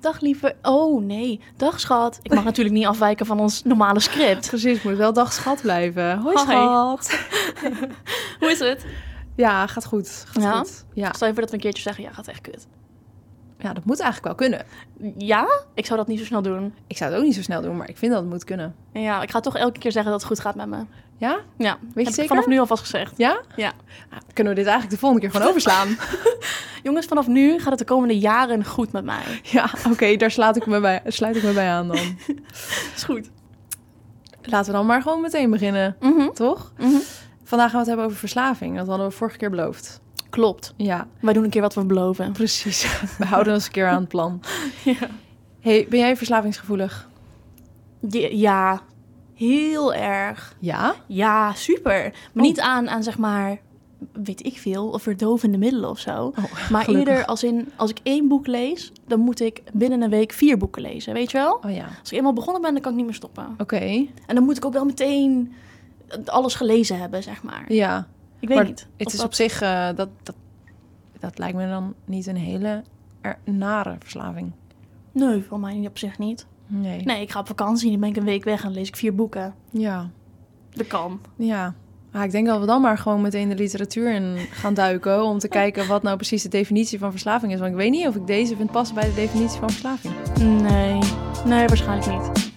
Dag lieve. Oh nee, dag schat. Ik mag natuurlijk niet afwijken van ons normale script. Precies, moet wel dag schat blijven. Hoi Hi. schat. Hoe is het? Ja, gaat goed. Gaat Ja? goed. Ja. Stel je voor dat we een keertje zeggen, ja, gaat echt kut. Ja, dat moet eigenlijk wel kunnen. Ja? Ik zou dat niet zo snel doen. Ik zou het ook niet zo snel doen, maar ik vind dat het moet kunnen. Ja, ik ga toch elke keer zeggen dat het goed gaat met me. Ja? Ja, je heb zeker? vanaf nu alvast gezegd. Ja? Ja. Nou, kunnen we dit eigenlijk de volgende keer gewoon overslaan? Jongens, vanaf nu gaat het de komende jaren goed met mij. ja, oké, daar sluit ik, me bij, sluit ik me bij aan dan. Is goed. Laten we dan maar gewoon meteen beginnen, Mhm, toch? mhm. Vandaag gaan we het hebben over verslaving. Dat hadden we vorige keer beloofd. Klopt. Ja, Wij doen een keer wat we beloven. precies. We houden ons een keer aan het plan. Ja. hey, ben jij verslavingsgevoelig? Ja, heel erg. Ja? Ja, super. Maar Oh. niet aan, aan, zeg maar, weet ik veel, of verdovende middelen of zo. Oh, Maar gelukkig. eerder als in, als ik één boek lees, dan moet ik binnen een week vier boeken lezen, weet je wel? Oh ja, Als ik eenmaal begonnen ben, dan kan ik niet meer stoppen. oké. En dan moet ik ook wel meteen alles gelezen hebben, zeg maar. Ja, Ik weet Maar niet. het is op zich, eh, dat, dat, dat lijkt me dan niet een hele er- nare verslaving. Nee, voor mij op zich niet. Nee. Nee, ik ga op vakantie, dan ben ik een week weg en lees ik vier boeken. Ja, Dat kan. ja. Maar ik denk dat we dan maar gewoon meteen de literatuur in gaan duiken... om te kijken wat nou precies de definitie van verslaving is. Want ik weet niet of ik deze vind passen bij de definitie van verslaving. Nee, nee, waarschijnlijk niet.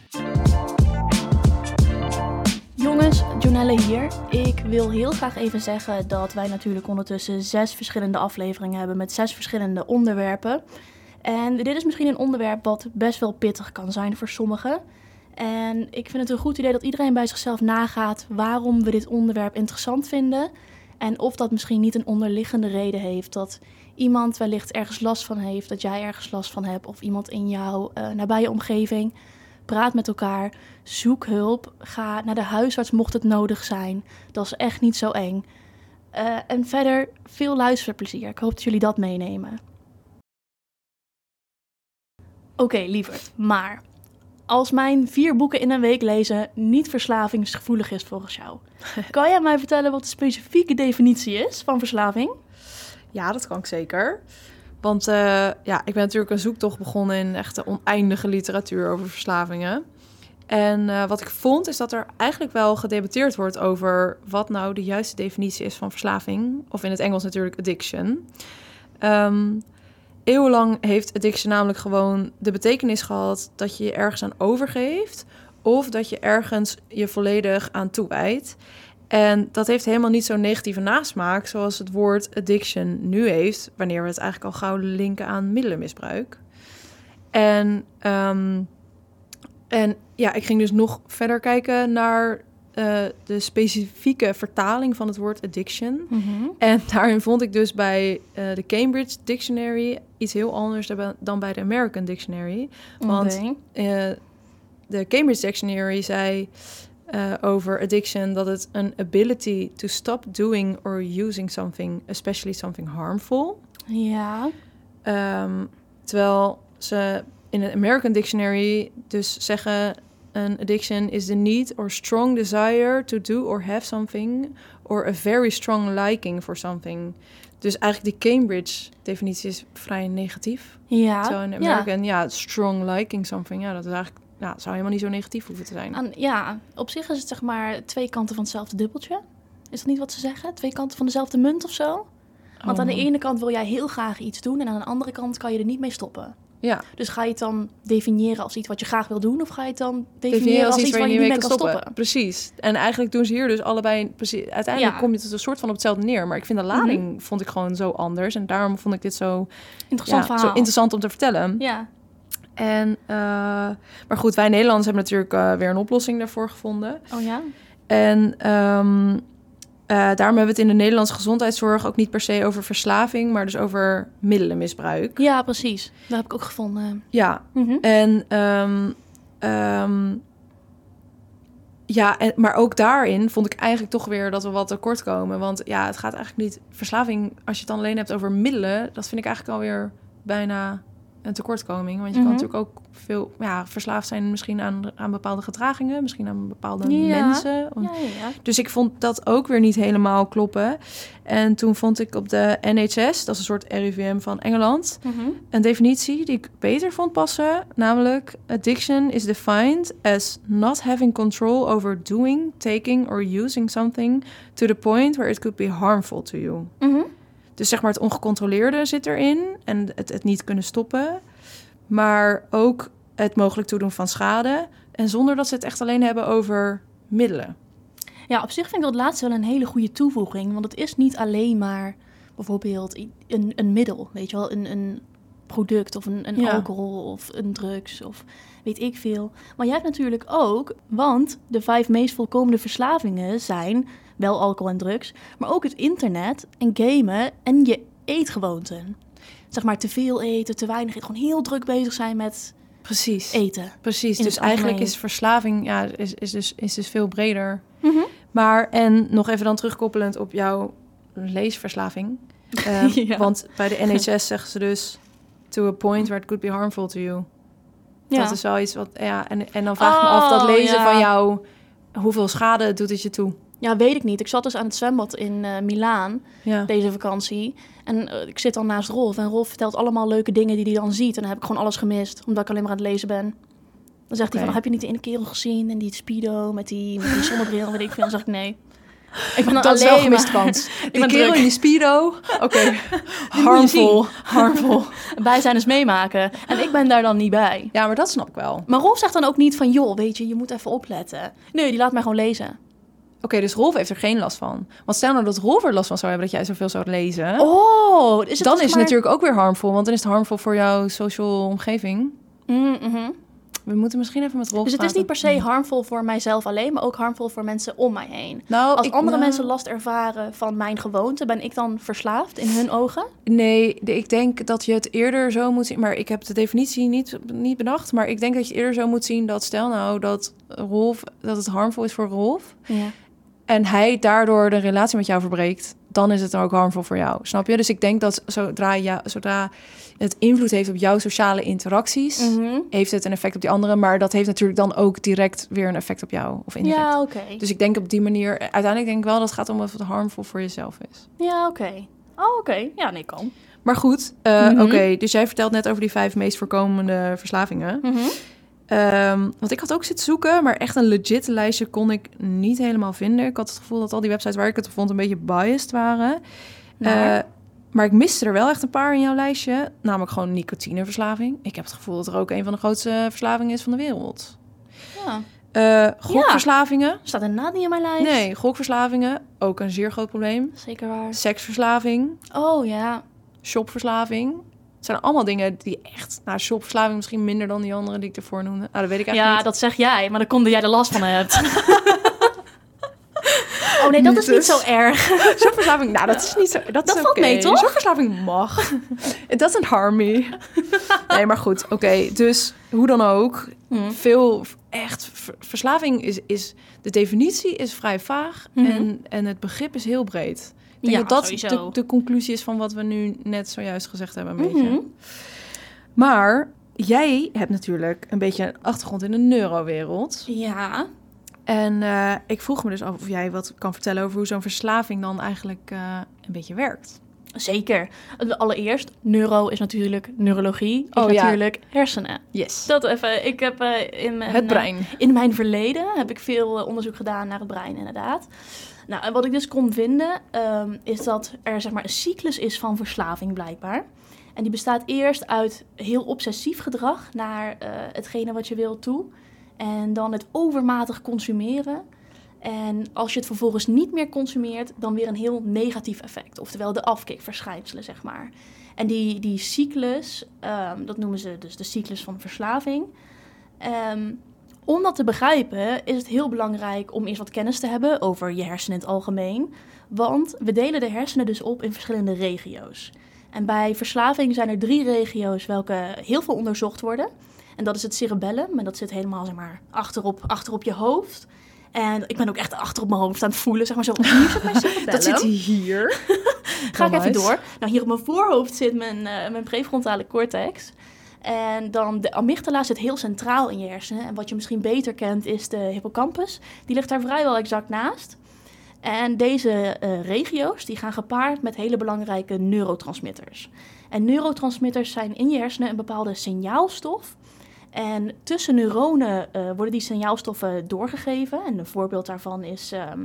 Jongens, hier. Ik wil heel graag even zeggen dat wij natuurlijk ondertussen zes verschillende afleveringen hebben met zes verschillende onderwerpen. En dit is misschien een onderwerp wat best wel pittig kan zijn voor sommigen. En ik vind het een goed idee dat iedereen bij zichzelf nagaat waarom we dit onderwerp interessant vinden. En of dat misschien niet een onderliggende reden heeft dat iemand wellicht ergens last van heeft, dat jij ergens last van hebt, of iemand in jouw eh, nabije omgeving. Praat met elkaar, zoek hulp, ga naar de huisarts mocht het nodig zijn. Dat is echt niet zo eng. Eh, en verder veel luisterplezier. Ik hoop dat jullie dat meenemen. Oké, lieverd, maar als mijn vier boeken in een week lezen niet verslavingsgevoelig is volgens jou, kan jij mij vertellen wat de specifieke definitie is van verslaving? Ja, dat kan ik zeker. Want eh, ja, ik ben natuurlijk een zoektocht begonnen in echt de oneindige literatuur over verslavingen. En eh, wat ik vond is dat er eigenlijk wel gedebatteerd wordt over wat nou de juiste definitie is van verslaving. Of in het Engels natuurlijk addiction. Ehm, eeuwenlang heeft addiction namelijk gewoon de betekenis gehad dat je je ergens aan overgeeft. Of dat je ergens je volledig aan toewijdt. En dat heeft helemaal niet zo'n negatieve nasmaak zoals het woord addiction nu heeft, wanneer we het eigenlijk al gauw linken aan middelenmisbruik. En, ehm, en ja, ik ging dus nog verder kijken naar eh, de specifieke vertaling van het woord addiction. En daarin vond ik dus bij eh, de Cambridge Dictionary iets heel anders dan- bij de American Dictionary. Want eh, de Cambridge Dictionary zei eh, over addiction dat het een ability to stop doing or using something, especially something harmful. Ja. Ehm, terwijl ze in de American Dictionary dus zeggen een addiction is the need or strong desire to do or have something or a very strong liking for something. Dus eigenlijk die Cambridge definitie is vrij negatief. Ja. Zo in de ja. American, ja, strong liking something, ja, dat is eigenlijk, ja, het zou helemaal niet zo negatief hoeven te zijn. Aan, ja, op zich is het zeg maar twee kanten van hetzelfde dubbeltje. Is dat niet wat ze zeggen? Twee kanten van dezelfde munt of zo? Want aan de Oh. ene kant wil jij heel graag iets doen en aan de andere kant kan je er niet mee stoppen. Ja, Dus ga je het dan definiëren als iets wat je graag wil doen of ga je het dan definiëren, als, iets waar je niet mee kan stoppen? Precies. En eigenlijk doen ze hier dus allebei precies. Uiteindelijk Ja. kom je tot een soort van op hetzelfde neer. Maar ik vind de lading vond ik gewoon zo anders. En daarom vond ik dit zo, Interessant ja, verhaal. zo interessant om te vertellen. Ja. En, eh, maar goed, wij Nederlanders hebben natuurlijk eh, weer een oplossing daarvoor gevonden. Oh ja? En ehm, eh, daarom hebben we het in de Nederlandse gezondheidszorg ook niet per se over verslaving, maar dus over middelenmisbruik. Ja, precies. Dat heb ik ook gevonden. Ja, Mhm. En, ehm, ehm, ja, en, maar ook daarin vond ik eigenlijk toch weer dat we wat tekort komen. Want ja, het gaat eigenlijk niet... Verslaving, als je het dan alleen hebt over middelen... dat vind ik eigenlijk alweer bijna een tekortkoming. Want je Mhm. kan natuurlijk ook veel ja, verslaafd zijn misschien aan, aan bepaalde gedragingen, misschien aan bepaalde Ja. mensen. Ja. Dus ik vond dat ook weer niet helemaal kloppen. En toen vond ik op de NHS, dat is een soort RIVM van Engeland, Mhm. een definitie die ik beter vond passen. Namelijk, addiction is defined as not having control over doing, taking or using something to the point where it could be harmful to you. Mhm. Dus zeg maar het ongecontroleerde zit erin en het, het niet kunnen stoppen. Maar ook het mogelijk toedoen van schade. En zonder dat ze het echt alleen hebben over middelen. Ja, op zich vind ik dat laatste wel een hele goede toevoeging. Want het is niet alleen maar bijvoorbeeld een, een middel, weet je wel, een, een product of een, een Ja. alcohol of een drugs of weet ik veel. Maar jij hebt natuurlijk ook, want de vijf meest voorkomende verslavingen zijn wel alcohol en drugs, maar ook het internet en gamen en je eetgewoonten. Zeg maar te veel eten, te weinig eten, gewoon heel druk bezig zijn met Precies. eten. Precies. Dus eigenlijk is verslaving ja, is, is, dus, is dus veel breder. Maar, en nog even dan terugkoppelend op jouw leesverslaving. Eh, Ja. Want bij de NHS zeggen ze dus... To a point where it could be harmful to you. Ja. Dat is wel iets wat... Ja, en, en dan vraag ik me af, dat Oh, lezen ja. van jou... Hoeveel schade doet het je toe? Ja, weet ik niet. Ik zat dus aan het zwembad in eh Milaan Ja. deze vakantie. En eh, ik zit dan naast Rolf. En Rolf vertelt allemaal leuke dingen die hij dan ziet. En dan heb ik gewoon alles gemist, omdat ik alleen maar aan het lezen ben. Dan zegt hij van, heb je niet de ene kerel gezien? En die speedo met die, met die zonnebril, weet ik veel. Dan zeg ik, nee. Ik ben dan Dat is wel alleen maar- kans. Ik Die kerel druk. in die speedo. Oké. Harmful. Harmful. Bij zijn eens meemaken. En ik ben daar dan niet bij. Ja, maar dat snap ik wel. Oké, Maar Rolf zegt dan ook niet van, joh, weet je, je moet even opletten. Nee, die laat mij gewoon lezen. dus Rolf heeft er geen last van. Want stel nou dat Rolf er last van zou hebben dat jij zoveel zou lezen. Oh, is het dan is het natuurlijk ook weer harmful. Want dan is het harmful voor jouw social omgeving. Mm, mhm. We moeten misschien even met Rolf Dus het is niet per se harmful voor mijzelf alleen, maar ook harmful voor mensen om mij heen. Nou, Als ik- andere nou, mensen last ervaren van mijn gewoonte, ben ik dan verslaafd in hun ogen? Nee, ik denk dat je het eerder zo moet zien. Maar ik heb de definitie niet, niet bedacht. Maar ik denk dat je eerder zo moet zien dat stel nou dat Rolf dat het harmful is voor Rolf. Ja. En hij daardoor de relatie met jou verbreekt, dan is het dan ook harmful voor jou. Snap je? Dus ik denk dat zodra, jou, zodra het invloed heeft op jouw sociale interacties, Mhm. heeft het een effect op die anderen. Maar dat heeft natuurlijk dan ook direct weer een effect op jou. Of indirect. Ja, oké. Dus ik denk op die manier, uiteindelijk denk ik wel dat het gaat om het harmful voor jezelf is. Ja, oké. Oh, oké. Ja, nee, kan. Maar goed, eh, Mhm. oké. dus jij vertelt net over die vijf meest voorkomende verslavingen. Mhm. Ehm, want ik had ook zitten zoeken, maar echt een legit lijstje kon ik niet helemaal vinden. Ik had het gevoel dat al die websites waar ik het vond een beetje biased waren. Maar- Eh, maar ik miste er wel echt een paar in jouw lijstje. Namelijk gewoon nicotineverslaving. Ik heb het gevoel dat er ook een van de grootste verslavingen is van de wereld. ja. Eh gokverslavingen. Staat inderdaad niet in mijn lijst. Nee, gokverslavingen. Ook een zeer groot probleem. Zeker waar. Seksverslaving. Oh, ja. Shopverslaving. Het zijn allemaal dingen die echt... Nou, shopverslaving misschien minder dan die andere die ik ervoor noemde. Nou, dat weet ik eigenlijk Ja, niet. dat zeg jij, maar dan komt dat jij er last van hebt. oh nee, dat is niet zo erg. Shopverslaving, nou, dat is niet zo... Dat, Dat is valt mee, toch? Shopverslaving mag. It doesn't harm me. nee, maar goed. Oké, dus hoe dan ook. Hm. Veel echt... ver- Verslaving is, is... De definitie is vrij vaag. Mhm. en, en het begrip is heel breed. Denk Ja, dat dat sowieso. de, de conclusie is van wat we nu net zojuist gezegd hebben. Een beetje. Mhm. Maar jij hebt natuurlijk een beetje een achtergrond in de neurowereld. Ja. En eh, ik vroeg me dus af of jij wat kan vertellen over hoe zo'n verslaving dan eigenlijk eh, een beetje werkt. Zeker. Allereerst, neuro is natuurlijk neurologie, is Oh, ja. natuurlijk hersenen. Yes. Dat even, ik heb eh, in mijn, Het brein. eh, in mijn verleden heb ik veel eh, onderzoek gedaan naar het brein, inderdaad. Nou, en wat ik dus kon vinden, ehm, is dat er zeg maar een cyclus is van verslaving blijkbaar. En die bestaat eerst uit heel obsessief gedrag naar hetgene wat je wilt toe. En dan het overmatig consumeren. En als je het vervolgens niet meer consumeert, dan weer een heel negatief effect. Oftewel de afkikverschijnselen, zeg maar. En die, die cyclus, ehm, dat noemen ze dus de cyclus van verslaving. Ehm, om dat te begrijpen is het heel belangrijk om eerst wat kennis te hebben over je hersenen in het algemeen. Want we delen de hersenen dus op in verschillende regio's. En bij verslaving zijn er drie regio's welke heel veel onderzocht worden. En dat is het cerebellum, en dat zit helemaal zeg maar, achterop, achterop je hoofd. En ik ben ook echt achter op mijn hoofd aan het voelen, zeg maar zo. Hier zit mijn cerebellum. Dat zit hier. Ga ik even door. Nou, hier op mijn voorhoofd zit mijn, eh, mijn prefrontale cortex. En dan de amygdala zit heel centraal in je hersenen. En wat je misschien beter kent is de hippocampus. Die ligt daar vrijwel exact naast. En deze eh, regio's die gaan gepaard met hele belangrijke neurotransmitters. En neurotransmitters zijn in je hersenen een bepaalde signaalstof. En tussen neuronen eh, worden die signaalstoffen doorgegeven. En een voorbeeld daarvan is ehm,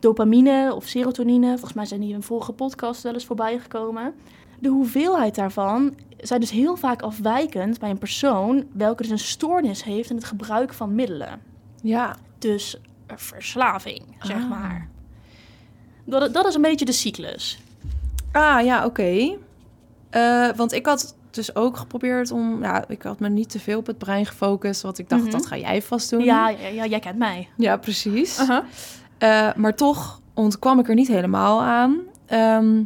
dopamine of serotonine. Volgens mij zijn die in een vorige podcast wel eens voorbij gekomen. De hoeveelheid daarvan zijn dus heel vaak afwijkend bij een persoon welke dus een stoornis heeft in het gebruik van middelen. Ja. Dus een verslaving, zeg Ah. maar. Dat, dat is een beetje de cyclus. Ah, ja, oké. Eh, want ik had dus ook geprobeerd om... Ja, ik had me niet te veel op het brein gefocust. Want ik dacht, Mhm. dat ga jij vast doen. Ja, ja, ja, jij kent mij. Ja, precies. Eh, maar toch ontkwam ik er niet helemaal aan. Ehm,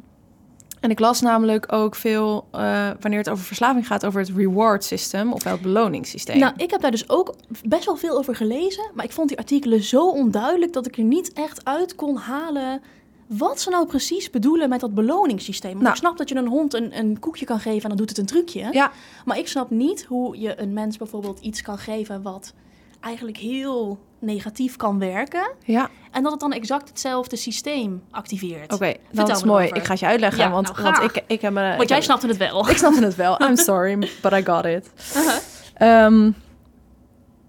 en ik las namelijk ook veel, eh, wanneer het over verslaving gaat, over het reward system, ofwel het beloningssysteem. Nou, ik heb daar dus ook best wel veel over gelezen. Maar ik vond die artikelen zo onduidelijk dat ik er niet echt uit kon halen. Wat ze nou precies bedoelen met dat beloningssysteem. Want Nou. Ik snap dat je een hond een, een koekje kan geven en dan doet het een trucje. Ja. Maar ik snap niet hoe je een mens bijvoorbeeld iets kan geven wat eigenlijk heel negatief kan werken. ja, En dat het dan exact hetzelfde systeem activeert. oké. Vertel Dat is mooi. Ik ga het je uitleggen, Ja, want, nou, want ik, ik heb ik Want jij heb- snapte het wel. Ik snapte het wel. I'm sorry, but I got it. Ehm,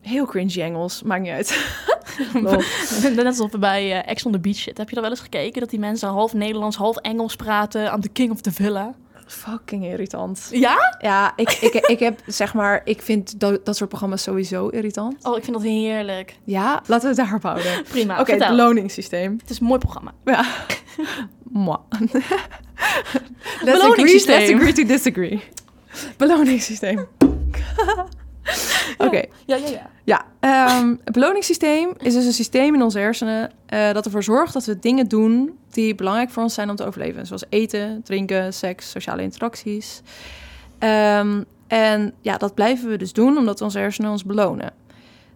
heel cringy Engels, maakt niet uit. Net alsof we bij eh, Ex on the Beach zitten. Heb je er wel eens gekeken? Dat die mensen half Nederlands, half Engels praten aan de king of the villa. Fucking irritant. Ja? Ja, ik, ik, ik heb zeg maar, ik vind dat, dat soort programma's sowieso irritant. Oh, ik vind dat heerlijk. Ja, laten we het daarop houden. Prima, Oké, het beloningssysteem. Het is een mooi programma. Ja. Moi. let's, agree, let's agree to disagree. Beloningssysteem. Oké, Ja, ja, ja. ja. ehm, het beloningssysteem is dus een systeem in onze hersenen eh, dat ervoor zorgt dat we dingen doen die belangrijk voor ons zijn om te overleven. Zoals eten, drinken, seks, sociale interacties. Ehm, en ja, dat blijven we dus doen omdat onze hersenen ons belonen.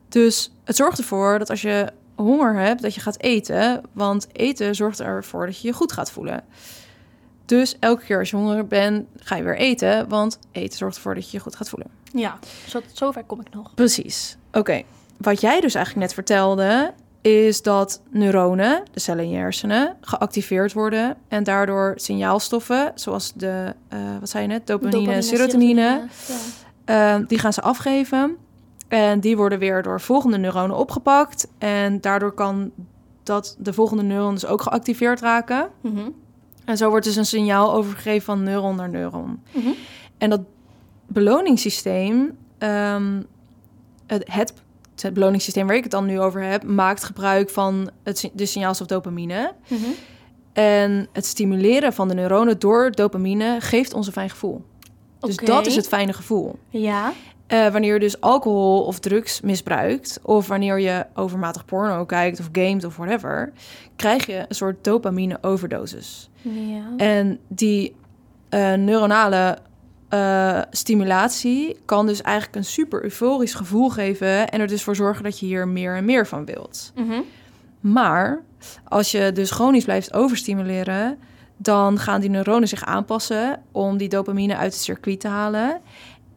Dus het zorgt ervoor dat als je honger hebt, dat je gaat eten. Want eten zorgt ervoor dat je je goed gaat voelen. Dus elke keer als je honger bent, ga je weer eten. Want eten zorgt ervoor dat je je goed gaat voelen. Ja, zo, zover kom ik nog. Precies. Oké. Wat jij dus eigenlijk net vertelde, is dat neuronen, de cellen in je hersenen, geactiveerd worden. En daardoor signaalstoffen, zoals de, eh, wat zei je net, dopamine, Dopamine, serotonine, Ja. eh, die gaan ze afgeven. En die worden weer door volgende neuronen opgepakt. En daardoor kan dat de volgende neuron dus ook geactiveerd raken. Mhm. En zo wordt dus een signaal overgegeven van neuron naar neuron. Mhm. En dat beloningssysteem, ehm, het, het, het beloningssysteem waar ik het dan nu over heb, maakt gebruik van het, de signaalstof dopamine. Mhm. En het stimuleren van de neuronen door dopamine geeft ons een fijn gevoel. Dus dat is het fijne gevoel. Ja. Eh, wanneer je dus alcohol of drugs misbruikt, of wanneer je overmatig porno kijkt of gamet of whatever, krijg je een soort dopamine overdosis. Ja. En die eh, neuronale eh, stimulatie kan dus eigenlijk een super euforisch gevoel geven en er dus voor zorgen dat je hier meer en meer van wilt. Mhm. Maar als je dus chronisch blijft overstimuleren, dan gaan die neuronen zich aanpassen om die dopamine uit het circuit te halen.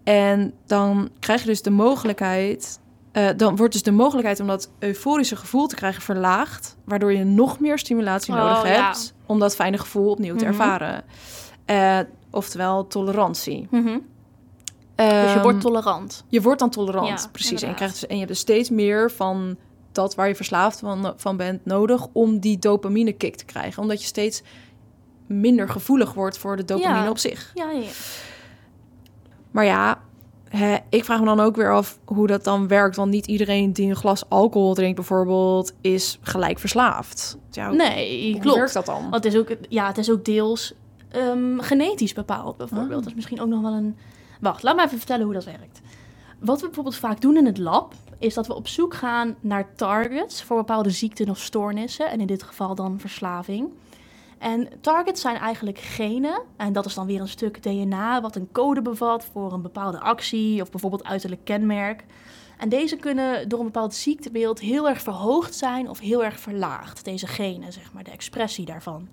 En dan krijg je dus de mogelijkheid, eh, dan wordt dus de mogelijkheid om dat euforische gevoel te krijgen verlaagd, waardoor je nog meer stimulatie Oh, nodig ja. hebt om dat fijne gevoel opnieuw te Mhm. ervaren. Eh, oftewel tolerantie. Mhm. Dus je Ehm, wordt tolerant. je wordt dan tolerant, Ja, precies. En je, krijgt dus, en je hebt dus steeds meer van dat waar je verslaafd van, van bent nodig om die dopamine kick te krijgen. Omdat je steeds minder gevoelig wordt voor de dopamine Ja. op zich. Ja, ja. Maar ja, hè, ik vraag me dan ook weer af hoe dat dan werkt. Want niet iedereen die een glas alcohol drinkt bijvoorbeeld is gelijk verslaafd. Ja, Nee, hoe klopt. werkt dat dan? Het is ook, ja, het is ook deels ehm, genetisch bepaald, bijvoorbeeld. Ah. Dat is misschien ook nog wel een... Wacht, laat me even vertellen hoe dat werkt. Wat we bijvoorbeeld vaak doen in het lab, is dat we op zoek gaan naar targets voor bepaalde ziekten of stoornissen. En in dit geval dan verslaving. En targets zijn eigenlijk genen. En dat is dan weer een stuk DNA wat een code bevat voor een bepaalde actie of bijvoorbeeld uiterlijk kenmerk. En deze kunnen door een bepaald ziektebeeld heel erg verhoogd zijn of heel erg verlaagd. Deze genen, zeg maar, de expressie daarvan.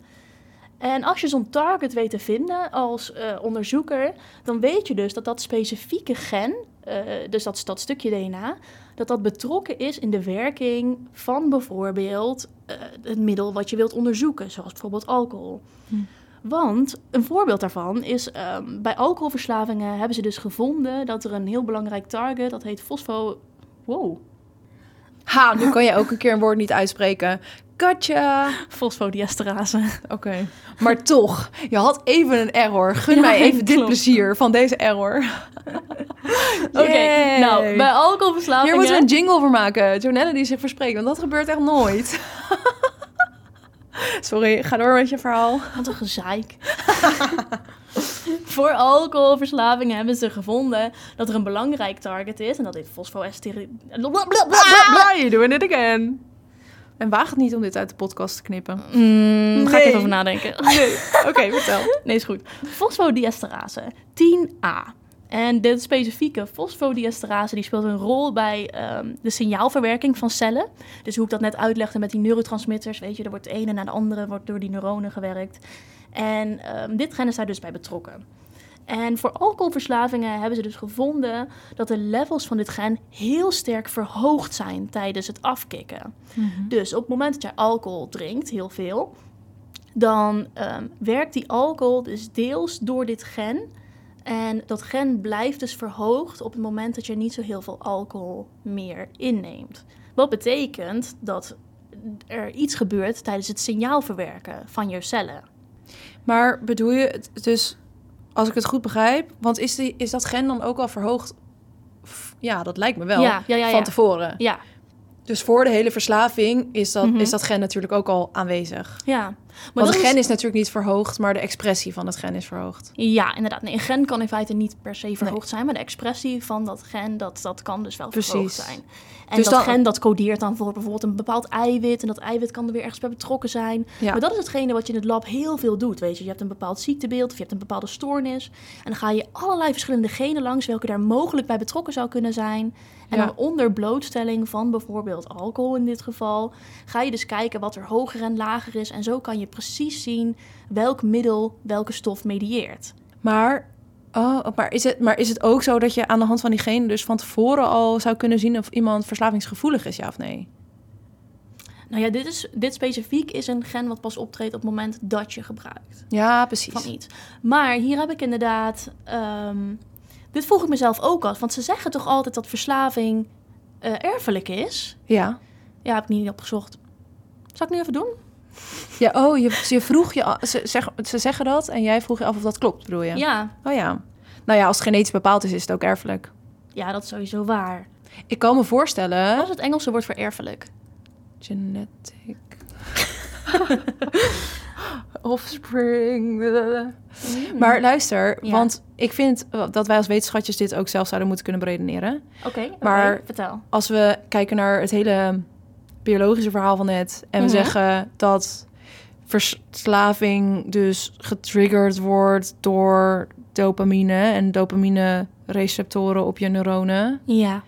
En als je zo'n target weet te vinden als eh, onderzoeker, dan weet je dus dat dat specifieke gen, eh, dus dat, dat stukje DNA, dat dat betrokken is in de werking van bijvoorbeeld eh, het middel wat je wilt onderzoeken, zoals bijvoorbeeld alcohol. Hm. Want een voorbeeld daarvan is ehm, bij alcoholverslavingen hebben ze dus gevonden dat er een heel belangrijk target, dat heet fosfo. Wow, Ha, nu kan je ook een keer een woord niet uitspreken. Katja. fosfodiesterase. Oké. Maar toch, je had even een error. Gun Ja, mij even dit klopt. plezier van deze error. Oké, nou, bij alcoholverslavingen... Hier moeten we een jingle voor maken. Jonelle die zich verspreekt, want dat gebeurt echt nooit. Sorry, ga door met je verhaal. Wat een gezeik. Voor alcoholverslavingen hebben ze gevonden dat er een belangrijk target is. En dat is fosfoester... Ah, you doing it again. En waag het niet om dit uit de podcast te knippen. Mm, ga ik even over nadenken. Nee. Oké, vertel. Nee, is goed. Fosfodiesterase, 10A. En dit specifieke fosfodiesterase die speelt een rol bij ehm, de signaalverwerking van cellen. Dus hoe ik dat net uitlegde met die neurotransmitters, weet je, er wordt de ene na de andere wordt door die neuronen gewerkt. En ehm, dit gen is daar dus bij betrokken. En voor alcoholverslavingen hebben ze dus gevonden dat de levels van dit gen heel sterk verhoogd zijn tijdens het afkicken. Dus op het moment dat jij alcohol drinkt, heel veel, dan ehm, werkt die alcohol dus deels door dit gen. En dat gen blijft dus verhoogd op het moment dat je niet zo heel veel alcohol meer inneemt. Wat betekent dat er iets gebeurt tijdens het signaalverwerken van je cellen. Maar bedoel je het dus, als ik het goed begrijp, want is, die, is dat gen dan ook al verhoogd? Ja, dat lijkt me wel. Ja, ja, ja, Van tevoren. Ja, Dus voor de hele verslaving is dat, Mhm. is dat gen natuurlijk ook al aanwezig. ja. Want dat het gen is... natuurlijk niet verhoogd, maar de expressie van het gen is verhoogd. Ja, inderdaad. Nee, een gen kan in feite niet per se verhoogd zijn, maar de expressie van dat gen, dat, dat kan dus wel Precies. verhoogd zijn. En Dus dat dan- gen, dat codeert dan voor bijvoorbeeld een bepaald eiwit, en dat eiwit kan er weer ergens bij betrokken zijn. Ja. Maar dat is hetgene wat je in het lab heel veel doet, weet je. Je hebt een bepaald ziektebeeld, of je hebt een bepaalde stoornis, en dan ga je allerlei verschillende genen langs, welke daar mogelijk bij betrokken zou kunnen zijn. En Ja. dan onder blootstelling van bijvoorbeeld alcohol in dit geval, ga je dus kijken wat er hoger en lager is, en zo kan je precies zien welk middel welke stof medieert. Maar, oh, maar, is het, maar is het ook zo dat je aan de hand van die genen dus van tevoren al zou kunnen zien of iemand verslavingsgevoelig is, ja of nee? Nou ja, dit, is, dit specifiek is een gen wat pas optreedt op het moment dat je gebruikt Ja, precies. van iets. Maar hier heb ik inderdaad... ehm, dit vroeg ik mezelf ook af, want ze zeggen toch altijd dat verslaving eh, erfelijk is? Ja. Ja, heb ik niet opgezocht. Zal ik nu even doen? Ja, oh, je, je vroeg je, ze, zeg, ze zeggen dat en jij vroeg je af of dat klopt, bedoel je? Ja. Oh ja. Nou ja, als het genetisch bepaald is, is het ook erfelijk. Ja, dat is sowieso waar. Ik kan me Wat voorstellen... is het Engelse woord voor erfelijk? Genetic... Offspring... Maar luister, Ja. want ik vind dat wij als wetenschatjes dit ook zelf zouden moeten kunnen beredeneren. Oké, oké, Maar- vertel. Als we kijken naar het hele biologische verhaal van net... en we Mhm. zeggen dat verslaving dus getriggerd wordt door dopamine... en dopamine-receptoren op je neuronen... Ja.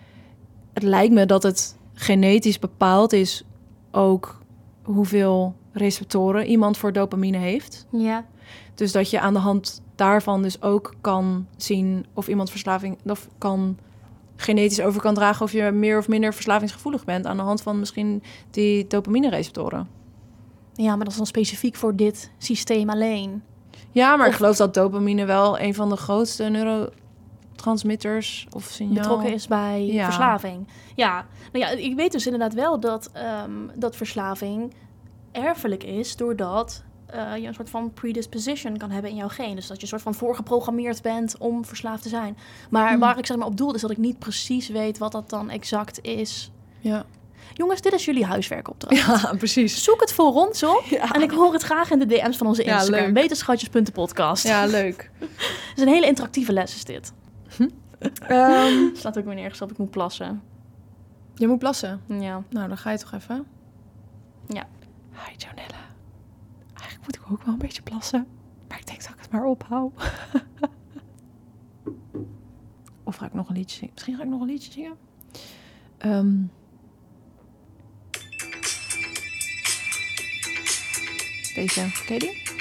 het lijkt me dat het genetisch bepaald is ook hoeveel receptoren iemand voor dopamine heeft. Ja. Dus dat je aan de hand daarvan dus ook kan zien of iemand verslaving of kan genetisch over kan dragen of je meer of minder verslavingsgevoelig bent aan de hand van misschien die dopamine receptoren. Ja, maar dat is dan specifiek voor dit systeem alleen. Ja, maar ik Of- geloof dat dopamine wel een van de grootste neurotransmitters of signaal betrokken is bij Ja. verslaving. Ja, nou ja, ik weet dus inderdaad wel dat, ehm, dat verslaving erfelijk is doordat eh, je een soort van predisposition kan hebben in jouw genen. Dus dat je een soort van voorgeprogrammeerd bent om verslaafd te zijn. Maar Hmm. waar ik zeg maar op doel is dat ik niet precies weet wat dat dan exact is. Ja. Jongens, dit is jullie huiswerkopdracht. ja, precies. Zoek het voor ons op. Ja. En ik hoor het graag in de DM's van onze Ja, Instagram. leuk. Wetenschatjes.podcast. Ja, leuk. Het is een hele interactieve les is dit. Ehm, Slaat ook weer nergens op, ik moet plassen. je moet plassen. Ja. Nou, dan ga je toch even. Ja. Hi, Jonelle. Eigenlijk moet ik ook wel een beetje plassen. Maar ik denk dat ik het maar ophoud. of ga ik nog een liedje zingen? Misschien ga ik nog een liedje zingen. Ehm. Deze, ken je?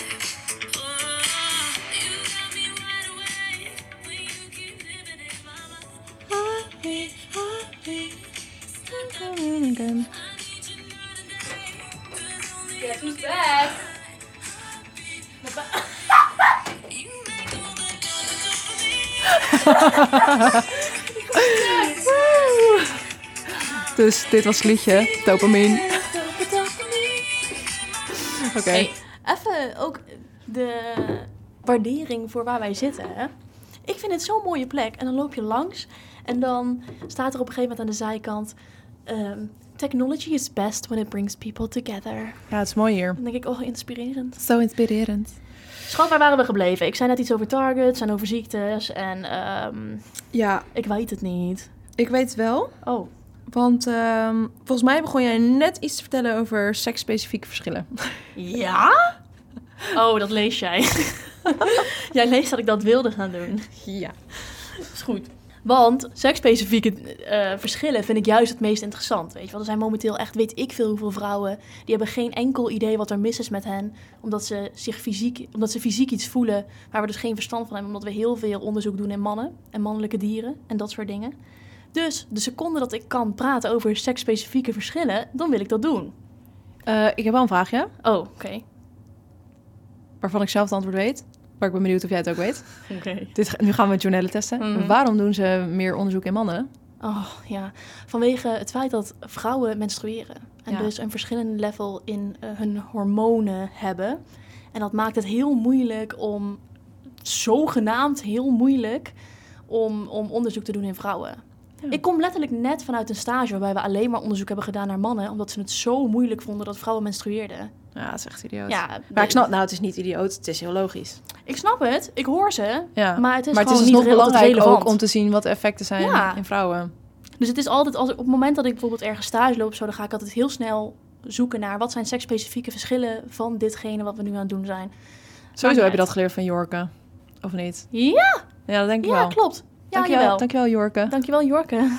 Dus dit was het liedje, dopamine. Oké. Hey, even ook de waardering voor waar wij zitten. Hè? Ik vind het zo'n mooie plek. En dan loop je langs en dan staat er op een gegeven moment aan de zijkant... ehm, Technology is best when it brings people together. Ja, het is mooi hier. Dan denk ik, oh, inspirerend. Zo inspirerend. Schat, waar waren we gebleven? Ik zei net iets over targets en over ziektes en ehm, Ja, ik weet het niet. ik weet het wel. Oh, Want ehm, volgens mij begon jij net iets te vertellen over seksspecifieke verschillen. ja? Oh, dat lees jij. jij leest dat ik dat wilde gaan doen. Ja. is goed. Want seksspecifieke eh, verschillen vind ik juist het meest interessant. Weet je wel, er zijn momenteel echt, weet ik veel hoeveel vrouwen... die hebben geen enkel idee wat er mis is met hen... omdat ze, zich fysiek, omdat ze fysiek iets voelen waar we dus geen verstand van hebben... omdat we heel veel onderzoek doen in mannen en mannelijke dieren en dat soort dingen. Dus de seconde dat ik kan praten over seksspecifieke verschillen... dan wil ik dat doen. Eh, ik heb wel een vraagje, Oh, oké. waarvan ik zelf het antwoord weet. Maar ik ben benieuwd of jij het ook weet. Oké. Dit, nu gaan we Jonelle testen. Mhm. Waarom doen ze meer onderzoek in mannen? Oh ja, vanwege het feit dat vrouwen menstrueren. En Ja. dus een verschillend level in eh, hun hormonen hebben. En dat maakt het heel moeilijk om, zogenaamd heel moeilijk, om, om onderzoek te doen in vrouwen. Ja. Ik kom letterlijk net vanuit een stage waarbij we alleen maar onderzoek hebben gedaan naar mannen. Omdat ze het zo moeilijk vonden dat vrouwen menstrueerden. Ja, dat is echt idioot. Ja, Maar ik snap, nou, het is niet idioot, het is heel logisch. ik snap het, ik hoor ze. Ja. Maar het is maar het is niet nog belangrijk relevant. ook om te zien wat de effecten zijn Ja. in vrouwen. Dus het is altijd, als op het moment dat ik bijvoorbeeld ergens stage loop, zo, dan ga ik altijd heel snel zoeken naar wat zijn seksspecifieke verschillen van ditgene wat we nu aan het doen zijn. Sowieso heb je dat geleerd van Jorke, of niet? Ja, Ja, dat denk ik ja wel. klopt. Ja, dankjewel, dankjewel Jorke. Dankjewel, Jorke.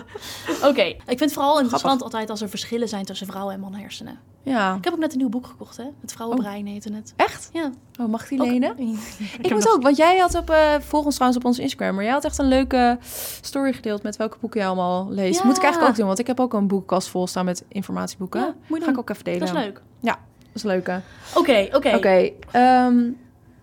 Oké, ik vind het vooral interessant altijd als er verschillen zijn tussen vrouwen en mannenhersenen. Ja. Ik heb ook net een nieuw boek gekocht, hè? Het Vrouwenbrein heette het. Echt? Ja. Oh, mag die Ook- lenen? ik moet nog- ook, want jij had op, eh volg ons trouwens op ons Instagram, maar jij had echt een leuke story gedeeld met welke boeken jij allemaal leest. Ja. Moet ik eigenlijk ook doen, want ik heb ook een boekenkast vol staan met informatieboeken. Ja, moet je Ga ik ook even delen. Dat is leuk. Dat is leuk? Oké, oké. Oké, ehm,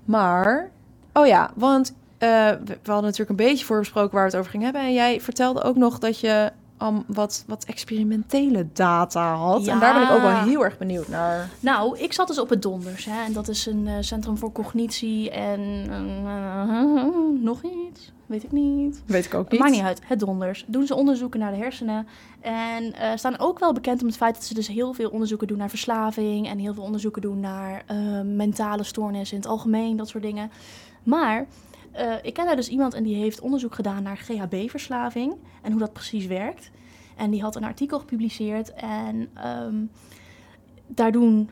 maar... Oh ja, want we, we hadden natuurlijk een beetje voorbesproken waar we het over gingen hebben. En jij vertelde ook nog dat je um, wat, wat experimentele data had. En daar ben ik ook wel heel erg benieuwd naar. Nou, ik zat dus op het Donders. Hè, en dat is een eh, centrum voor cognitie en eh, nog iets. Weet ik niet. Weet ik ook niet. Maakt niet uit. Het Donders. Doen ze onderzoeken naar de hersenen. En eh, staan ook wel bekend om het feit dat ze dus heel veel onderzoeken doen naar verslaving. En heel veel onderzoeken doen naar eh, mentale stoornissen in het algemeen. Dat soort dingen. Maar eh, ik ken daar dus iemand en die heeft onderzoek gedaan naar GHB-verslaving. En hoe dat precies werkt. En die had een artikel gepubliceerd. En ehm, daar doen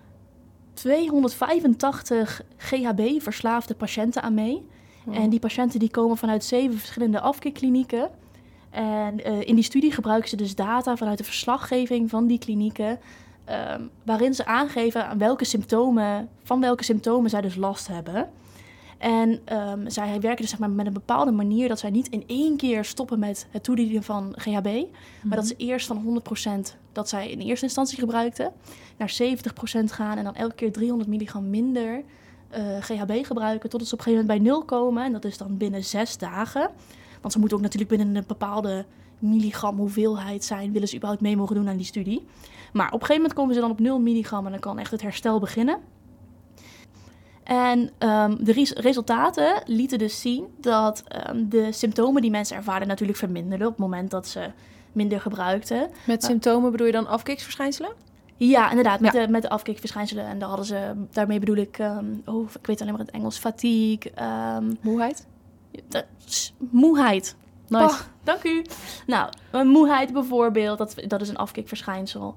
285 GHB-verslaafde patiënten aan mee. En die patiënten die komen vanuit zeven verschillende afkikklinieken. En eh, in die studie gebruiken ze dus data vanuit de verslaggeving van die klinieken. ehm, waarin ze aangeven aan welke symptomen, van welke symptomen zij dus last hebben. En ehm, zij werken dus zeg maar, met een bepaalde manier dat zij niet in één keer stoppen met het toedienen van GHB. Maar dat ze eerst van 100% dat zij in eerste instantie gebruikten, naar 70% gaan en dan elke keer 300 milligram minder eh, GHB gebruiken. Totdat ze op een gegeven moment bij nul komen. En dat is dan binnen zes dagen. Want ze moeten ook natuurlijk binnen een bepaalde milligram hoeveelheid zijn. Willen ze überhaupt mee mogen doen aan die studie. Maar op een gegeven moment komen ze dan op 0 milligram en dan kan echt het herstel beginnen. En ehm, de res- resultaten lieten dus zien dat ehm, de symptomen die mensen ervaren natuurlijk verminderden op het moment dat ze minder gebruikten. Met symptomen bedoel je dan afkiksverschijnselen? Ja, inderdaad, met, de, met de afkikverschijnselen. En daar hadden ze, daarmee bedoel ik, ehm, oh, ik weet alleen maar het Engels, fatigue, Moeheid? de- moeheid. Nice. Oh, dank u. Nou, een moeheid bijvoorbeeld, dat, dat is een afkikverschijnsel.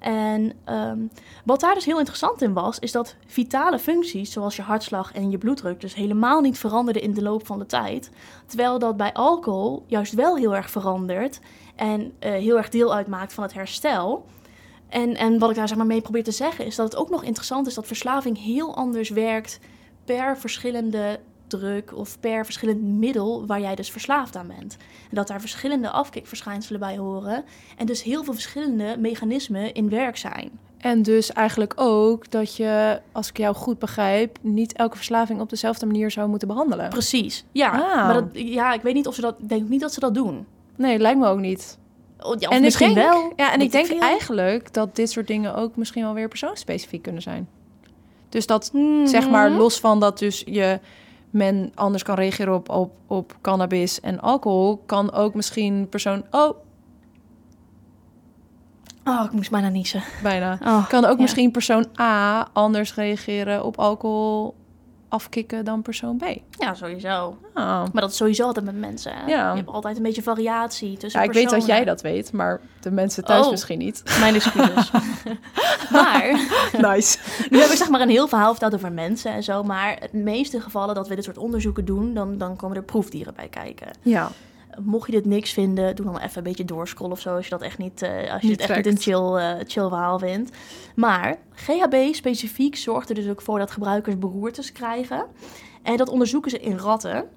En ehm, wat daar dus heel interessant in was, is dat vitale functies, zoals je hartslag en je bloeddruk, dus helemaal niet veranderden in de loop van de tijd. Terwijl dat bij alcohol juist wel heel erg verandert en eh, heel erg deel uitmaakt van het herstel. En, en wat ik daar zeg maar mee probeer te zeggen, is dat het ook nog interessant is dat verslaving heel anders werkt per verschillende druk of per verschillend middel waar jij dus verslaafd aan bent. En dat daar verschillende afkikverschijnselen bij horen en dus heel veel verschillende mechanismen in werk zijn. En dus eigenlijk ook dat je, als ik jou goed begrijp, niet elke verslaving op dezelfde manier zou moeten behandelen. Precies, ja. Ah. Maar dat, ja, ik weet niet of ze dat, denk niet dat ze dat doen. Nee, lijkt me ook niet. Oh, ja, en misschien denk, wel. Ja, en ik denk veel. eigenlijk dat dit soort dingen ook misschien wel weer persoonsspecifiek kunnen zijn. Dus dat, zeg maar, los van dat dus je men anders kan reageren op, op, op cannabis en alcohol, kan ook misschien persoon... Oh, Oh, ik moest bijna niezen. bijna. Oh, Kan ook ja. misschien persoon A anders reageren op alcohol afkicken dan persoon B. Ja, sowieso. Ah. Maar dat is sowieso altijd met mensen. Hè? Ja. Je hebt altijd een beetje variatie tussen Ja, ik weet dat jij dat weet, maar de mensen thuis Oh. misschien niet. Mijn excuses. maar, Nice. nu heb ik zeg maar een heel verhaal verteld over mensen en zo. Maar het meeste gevallen dat we dit soort onderzoeken doen, dan, dan komen er proefdieren bij kijken. Ja, Mocht je dit niks vinden, doe dan even een beetje doorscrollen of zo. Als je dat echt niet, eh, als je Niet het echt niet een chill, eh, chill verhaal vindt. Maar GHB specifiek zorgt er dus ook voor dat gebruikers beroertes krijgen. En dat onderzoeken ze in ratten.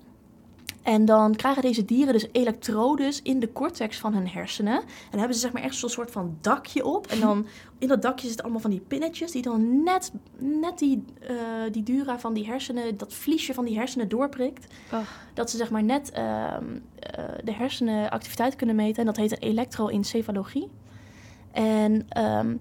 En dan krijgen deze dieren dus elektrodes in de cortex van hun hersenen. En dan hebben ze zeg maar echt zo'n soort van dakje op. En dan in dat dakje zitten allemaal van die pinnetjes die dan net, net die, eh, die dura van die hersenen, dat vliesje van die hersenen doorprikt. Ach. Dat ze zeg maar net ehm, eh, de hersenenactiviteit kunnen meten. En dat heet een elektroencefalogie. En ehm,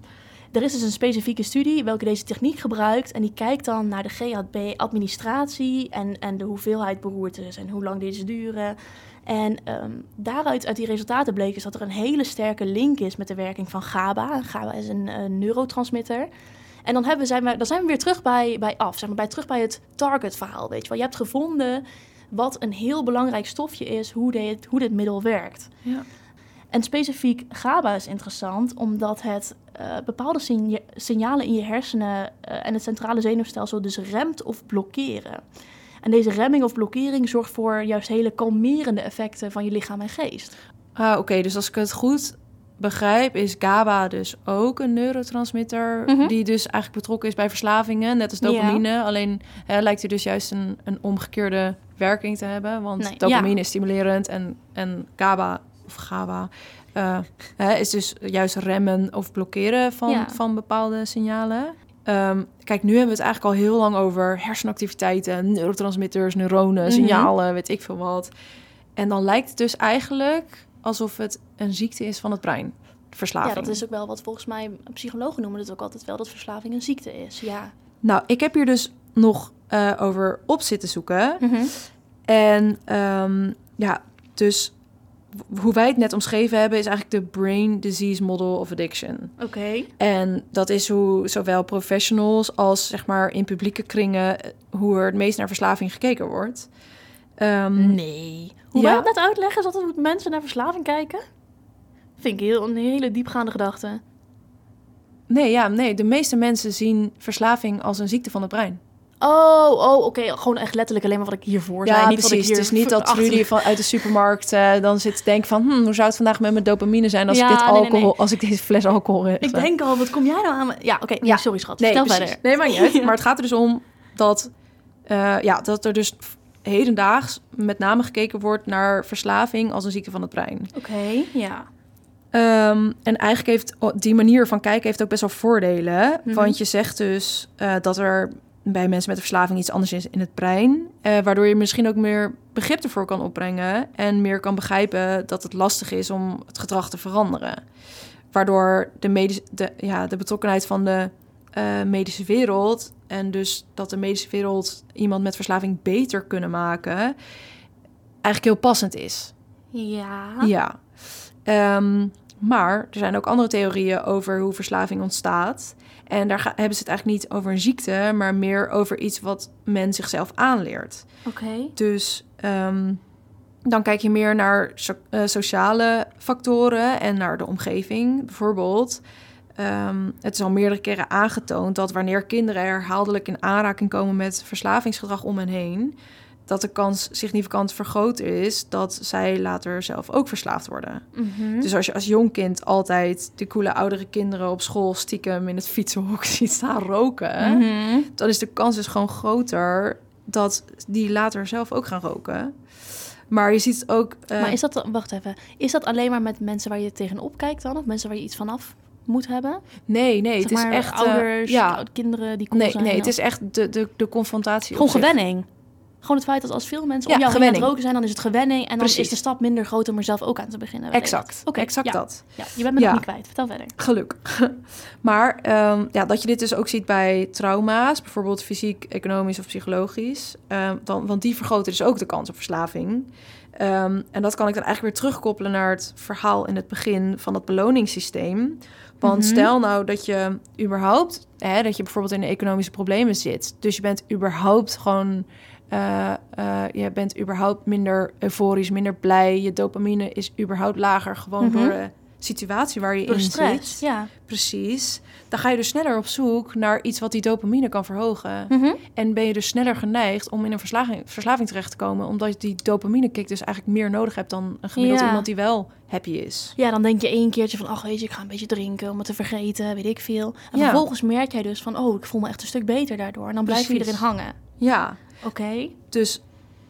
er is dus een specifieke studie welke deze techniek gebruikt. En die kijkt dan naar de GHB-administratie en, en de hoeveelheid beroertes en hoe lang deze duren. En ehm, daaruit, uit die resultaten bleek is dat er een hele sterke link is met de werking van GABA. GABA is een eh, neurotransmitter. En dan, hebben, zijn we, dan zijn we weer terug bij, bij af, zeg maar, bij, terug bij het target-verhaal. Weet je wel, je hebt gevonden wat een heel belangrijk stofje is, hoe dit, hoe dit middel werkt. Ja. En specifiek GABA is interessant omdat het eh, bepaalde signa- signalen in je hersenen eh, en het centrale zenuwstelsel dus remt of blokkeren. En deze remming of blokkering zorgt voor juist hele kalmerende effecten van je lichaam en geest. Ah, oké. Dus als ik het goed begrijp, is GABA dus ook een neurotransmitter... Mhm. die dus eigenlijk betrokken is bij verslavingen, net als Ja. dopamine. Alleen hè, lijkt hij dus juist een, een omgekeerde werking te hebben. Want Nee, dopamine ja. is stimulerend en, en GABA, of GABA... eh, hè, is dus juist remmen of blokkeren van, Ja. van bepaalde signalen. Ehm, kijk, nu hebben we het eigenlijk al heel lang over hersenactiviteiten, neurotransmitters, neuronen, Mhm. signalen, weet ik veel wat. En dan lijkt het dus eigenlijk alsof het een ziekte is van het brein. Verslaving. Ja, dat is ook wel wat volgens mij psychologen noemen het ook altijd wel dat verslaving een ziekte is. Ja. Nou, ik heb hier dus nog eh, over op zitten zoeken. En ehm, ja, dus hoe wij het net omschreven hebben, is eigenlijk de Brain Disease Model of Addiction. Oké. En dat is hoe zowel professionals als zeg maar in publieke kringen, eh, hoe er het meest naar verslaving gekeken wordt. Ehm, Nee. Hoe Ja. wij het net uitleggen, is dat het hoe mensen naar verslaving kijken? Vind ik heel, een hele diepgaande gedachte. Nee, ja, nee, de meeste mensen zien verslaving als een ziekte van het brein. Oh, oh oké. Gewoon echt letterlijk alleen maar wat ik hiervoor zei. Ja, niet wat ik precies. hier Het is niet dat achter- Trudy van, uit de supermarkt eh, dan zit denken van... Hm, hoe zou het vandaag met mijn dopamine zijn als, Ja, ik dit nee, alcohol, nee. als ik deze fles alcohol heb? Ik denk al, wat kom jij nou aan? me- Ja, oké. Ja. sorry schat. Nee, Vertel precies. verder. Nee, maar niet uit. Maar het gaat er dus om dat, eh, ja, dat er dus hedendaags met name gekeken wordt naar verslaving als een ziekte van het brein. Oké, ja. Ehm, en eigenlijk heeft die manier van kijken heeft ook best wel voordelen. Mhm. Want je zegt dus eh, dat er bij mensen met een verslaving iets anders is in het brein. eh, waardoor je misschien ook meer begrip ervoor kan opbrengen. En meer kan begrijpen dat het lastig is om het gedrag te veranderen. Waardoor de, medisch, de, ja, de betrokkenheid van de eh, medische wereld. En dus dat de medische wereld iemand met verslaving beter kunnen maken. Eigenlijk heel passend is. Ja. Ja. Ehm, maar er zijn ook andere theorieën over hoe verslaving ontstaat. En daar hebben ze het eigenlijk niet over een ziekte, maar meer over iets wat men zichzelf aanleert. Oké. Dus ehm, dan kijk je meer naar so- eh, sociale factoren en naar de omgeving. Bijvoorbeeld, ehm, het is al meerdere keren aangetoond dat wanneer kinderen herhaaldelijk in aanraking komen met verslavingsgedrag om hen heen, dat de kans significant vergroot is dat zij later zelf ook verslaafd worden. Mhm. Dus als je als jong kind altijd de coole oudere kinderen op school stiekem in het fietsenhok ziet staan roken, Mhm. dan is de kans dus gewoon groter dat die later zelf ook gaan roken. Maar je ziet ook... eh, Maar is dat, wacht even, is dat alleen maar met mensen waar je tegenop kijkt dan? Of mensen waar je iets vanaf moet hebben? nee, nee, Zeg het is echt... eh, ouders, ja, oud- kinderen die cool nee, zijn? nee, het is echt de, de, de confrontatie. Gewoon zich. Gewoon het feit dat als veel mensen Ja, om jou heen aan het gewenning. roken zijn, dan is het gewenning. En dan Precies. is de stap minder groot om er zelf ook aan te beginnen. Exact, Oké, exact ja. dat. Ja, je bent me nog niet kwijt. Vertel verder. Gelukkig. Maar ehm, ja, dat je dit dus ook ziet bij trauma's, bijvoorbeeld fysiek, economisch of psychologisch. ehm, dan, want die vergroten dus ook de kans op verslaving. Ehm, en dat kan ik dan eigenlijk weer terugkoppelen naar het verhaal in het begin van het beloningssysteem. Want Mhm. stel nou dat je überhaupt, hè, dat je bijvoorbeeld in de economische problemen zit. Dus je bent überhaupt gewoon, eh, eh, je bent überhaupt minder euforisch, minder blij. Je dopamine is überhaupt lager, gewoon Mhm. door de situatie waar je Door in stress. zit. Ja. Precies. Dan ga je dus sneller op zoek naar iets wat die dopamine kan verhogen. Mhm. En ben je dus sneller geneigd om in een verslaving, verslaving terecht te komen, omdat je die dopamine kick dus eigenlijk meer nodig hebt dan een gemiddeld Ja. iemand die wel happy is. Ja, dan denk je één keertje van, ach weet je, ik ga een beetje drinken om het te vergeten, weet ik veel. En Ja. vervolgens merk jij dus van, oh, ik voel me echt een stuk beter daardoor. En dan blijf je erin hangen. Ja, Oké. dus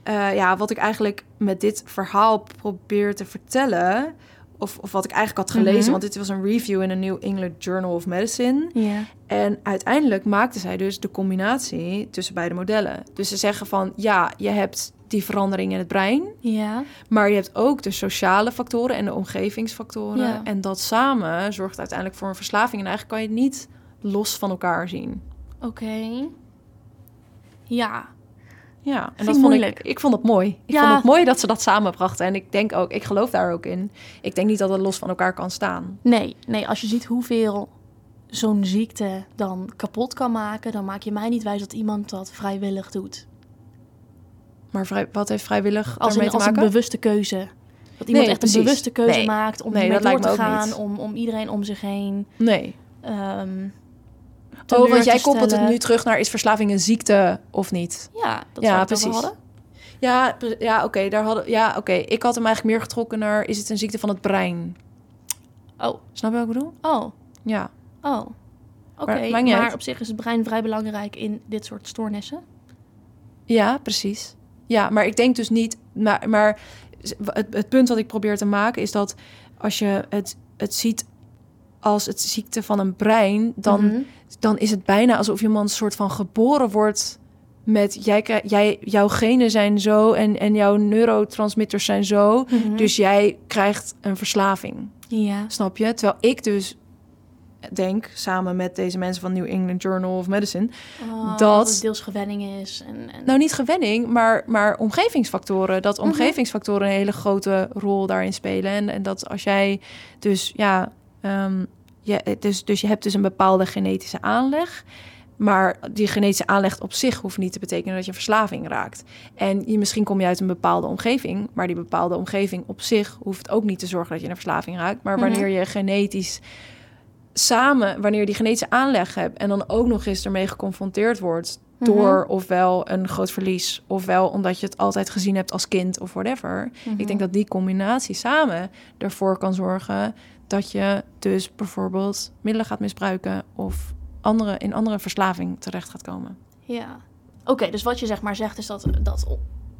eh, ja, wat ik eigenlijk met dit verhaal probeer te vertellen, of, of wat ik eigenlijk had gelezen, Mhm. want dit was een review in een New England Journal of Medicine. Ja. En uiteindelijk maakten zij dus de combinatie tussen beide modellen. Dus ze zeggen van ja, je hebt die verandering in het brein, Ja. maar je hebt ook de sociale factoren en de omgevingsfactoren. Ja. En dat samen zorgt uiteindelijk voor een verslaving. En eigenlijk kan je het niet los van elkaar zien. Oké. Ja. Ja, en dat vond moeilijk. ik. Ik vond het mooi. Ik Ja. vond het mooi dat ze dat samenbrachten. En ik denk ook, ik geloof daar ook in. Ik denk niet dat het los van elkaar kan staan. Nee, nee, als je ziet hoeveel zo'n ziekte dan kapot kan maken, dan maak je mij niet wijs dat iemand dat vrijwillig doet. Maar vrij, wat heeft vrijwillig Als, een, te als een maken? bewuste keuze. Dat iemand Nee, echt een bewuste keuze Nee. maakt om Nee, dat door te gaan, niet. om, om iedereen om zich heen. Nee. ehm Oh, want jij koppelt het nu terug naar is verslaving een ziekte of niet? Ja, dat Ja, precies. hadden. Ja, ja oké. daar hadden. Ja, oké. Ik had hem eigenlijk meer getrokken naar is het een ziekte van het brein? Oh, Snap je wat ik bedoel? oh, Ja. oh. Oké, Maar- maar op zich is het brein vrij belangrijk in dit soort stoornissen. Ja, precies. Ja, maar ik denk dus niet. Maar, maar het, het punt wat ik probeer te maken is dat als je het, het ziet als het ziekte van een brein, dan, Mhm. dan is het bijna alsof iemand een soort van geboren wordt met jij, jij, jouw genen zijn zo en, en jouw neurotransmitters zijn zo. Mhm. Dus jij krijgt een verslaving. ja. Snap je? Terwijl ik dus denk, samen met deze mensen van New England Journal of Medicine, Oh, dat- het deels gewenning is. En, en... nou niet gewenning, maar, maar omgevingsfactoren. Dat Mhm. omgevingsfactoren een hele grote rol daarin spelen. En, en dat als jij dus, ja, ehm, je, dus, dus je hebt dus een bepaalde genetische aanleg. Maar die genetische aanleg op zich hoeft niet te betekenen dat je verslaving raakt. En je, misschien kom je uit een bepaalde omgeving, maar die bepaalde omgeving op zich hoeft ook niet te zorgen dat je een verslaving raakt. Maar Mhm. wanneer je genetisch samen, wanneer je die genetische aanleg hebt en dan ook nog eens ermee geconfronteerd wordt Mhm. door ofwel een groot verlies, ofwel omdat je het altijd gezien hebt als kind of whatever. Mhm. Ik denk dat die combinatie samen ervoor kan zorgen dat je dus bijvoorbeeld middelen gaat misbruiken of andere, in andere verslaving terecht gaat komen. Ja. Oké, dus wat je zeg maar zegt is dat, dat...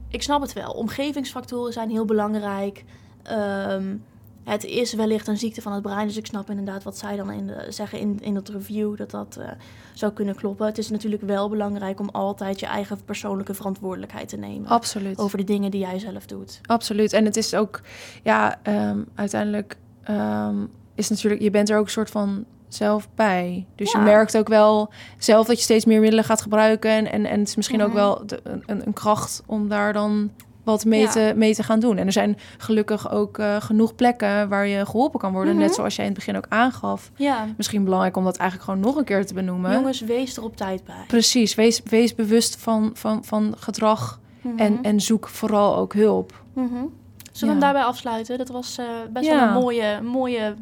Ik snap het wel. Omgevingsfactoren zijn heel belangrijk. Ehm, het is wellicht een ziekte van het brein. Dus ik snap inderdaad wat zij dan in de, zeggen in, in dat review... dat dat eh, zou kunnen kloppen. Het is natuurlijk wel belangrijk om altijd je eigen persoonlijke verantwoordelijkheid te nemen. Absoluut. Over de dingen die jij zelf doet. Absoluut. En het is ook, ja, ehm, uiteindelijk ehm, is natuurlijk, je bent er ook een soort van zelf bij. Dus Ja. je merkt ook wel zelf dat je steeds meer middelen gaat gebruiken. En, en, en het is misschien ook Mhm. wel de, een, een kracht om daar dan wat mee, Ja. te, mee te gaan doen. En er zijn gelukkig ook eh, genoeg plekken waar je geholpen kan worden. Mhm. Net zoals jij in het begin ook aangaf. Ja. Misschien belangrijk om dat eigenlijk gewoon nog een keer te benoemen. Jongens, wees er op tijd bij. Precies, wees, wees bewust van, van, van gedrag Mhm. en, en zoek vooral ook hulp. Zullen we hem daarbij afsluiten? Dat was eh, best wel een mooie, mooie...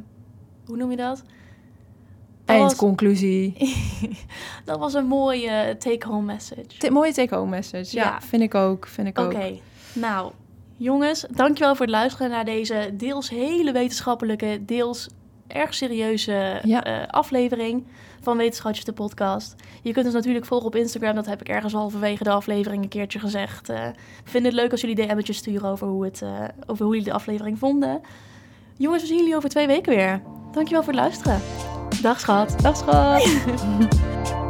Hoe noem je dat? Dat was, Eindconclusie. dat was een mooie take-home message. T- mooie take-home message. Ja, Ja. vind ik ook. Vind ik Oké, ook. nou, jongens, dankjewel voor het luisteren naar deze deels hele wetenschappelijke, deels erg serieuze Ja. eh, aflevering van Wetenschapjes de podcast. Je kunt ons natuurlijk volgen op Instagram. Dat heb ik ergens halverwege de aflevering een keertje gezegd. Eh, we vinden het leuk als jullie DM'tjes sturen over hoe, het, eh, over hoe jullie de aflevering vonden. Jongens, we zien jullie over twee weken weer. Dankjewel voor het luisteren. Dag schat. Dag schat.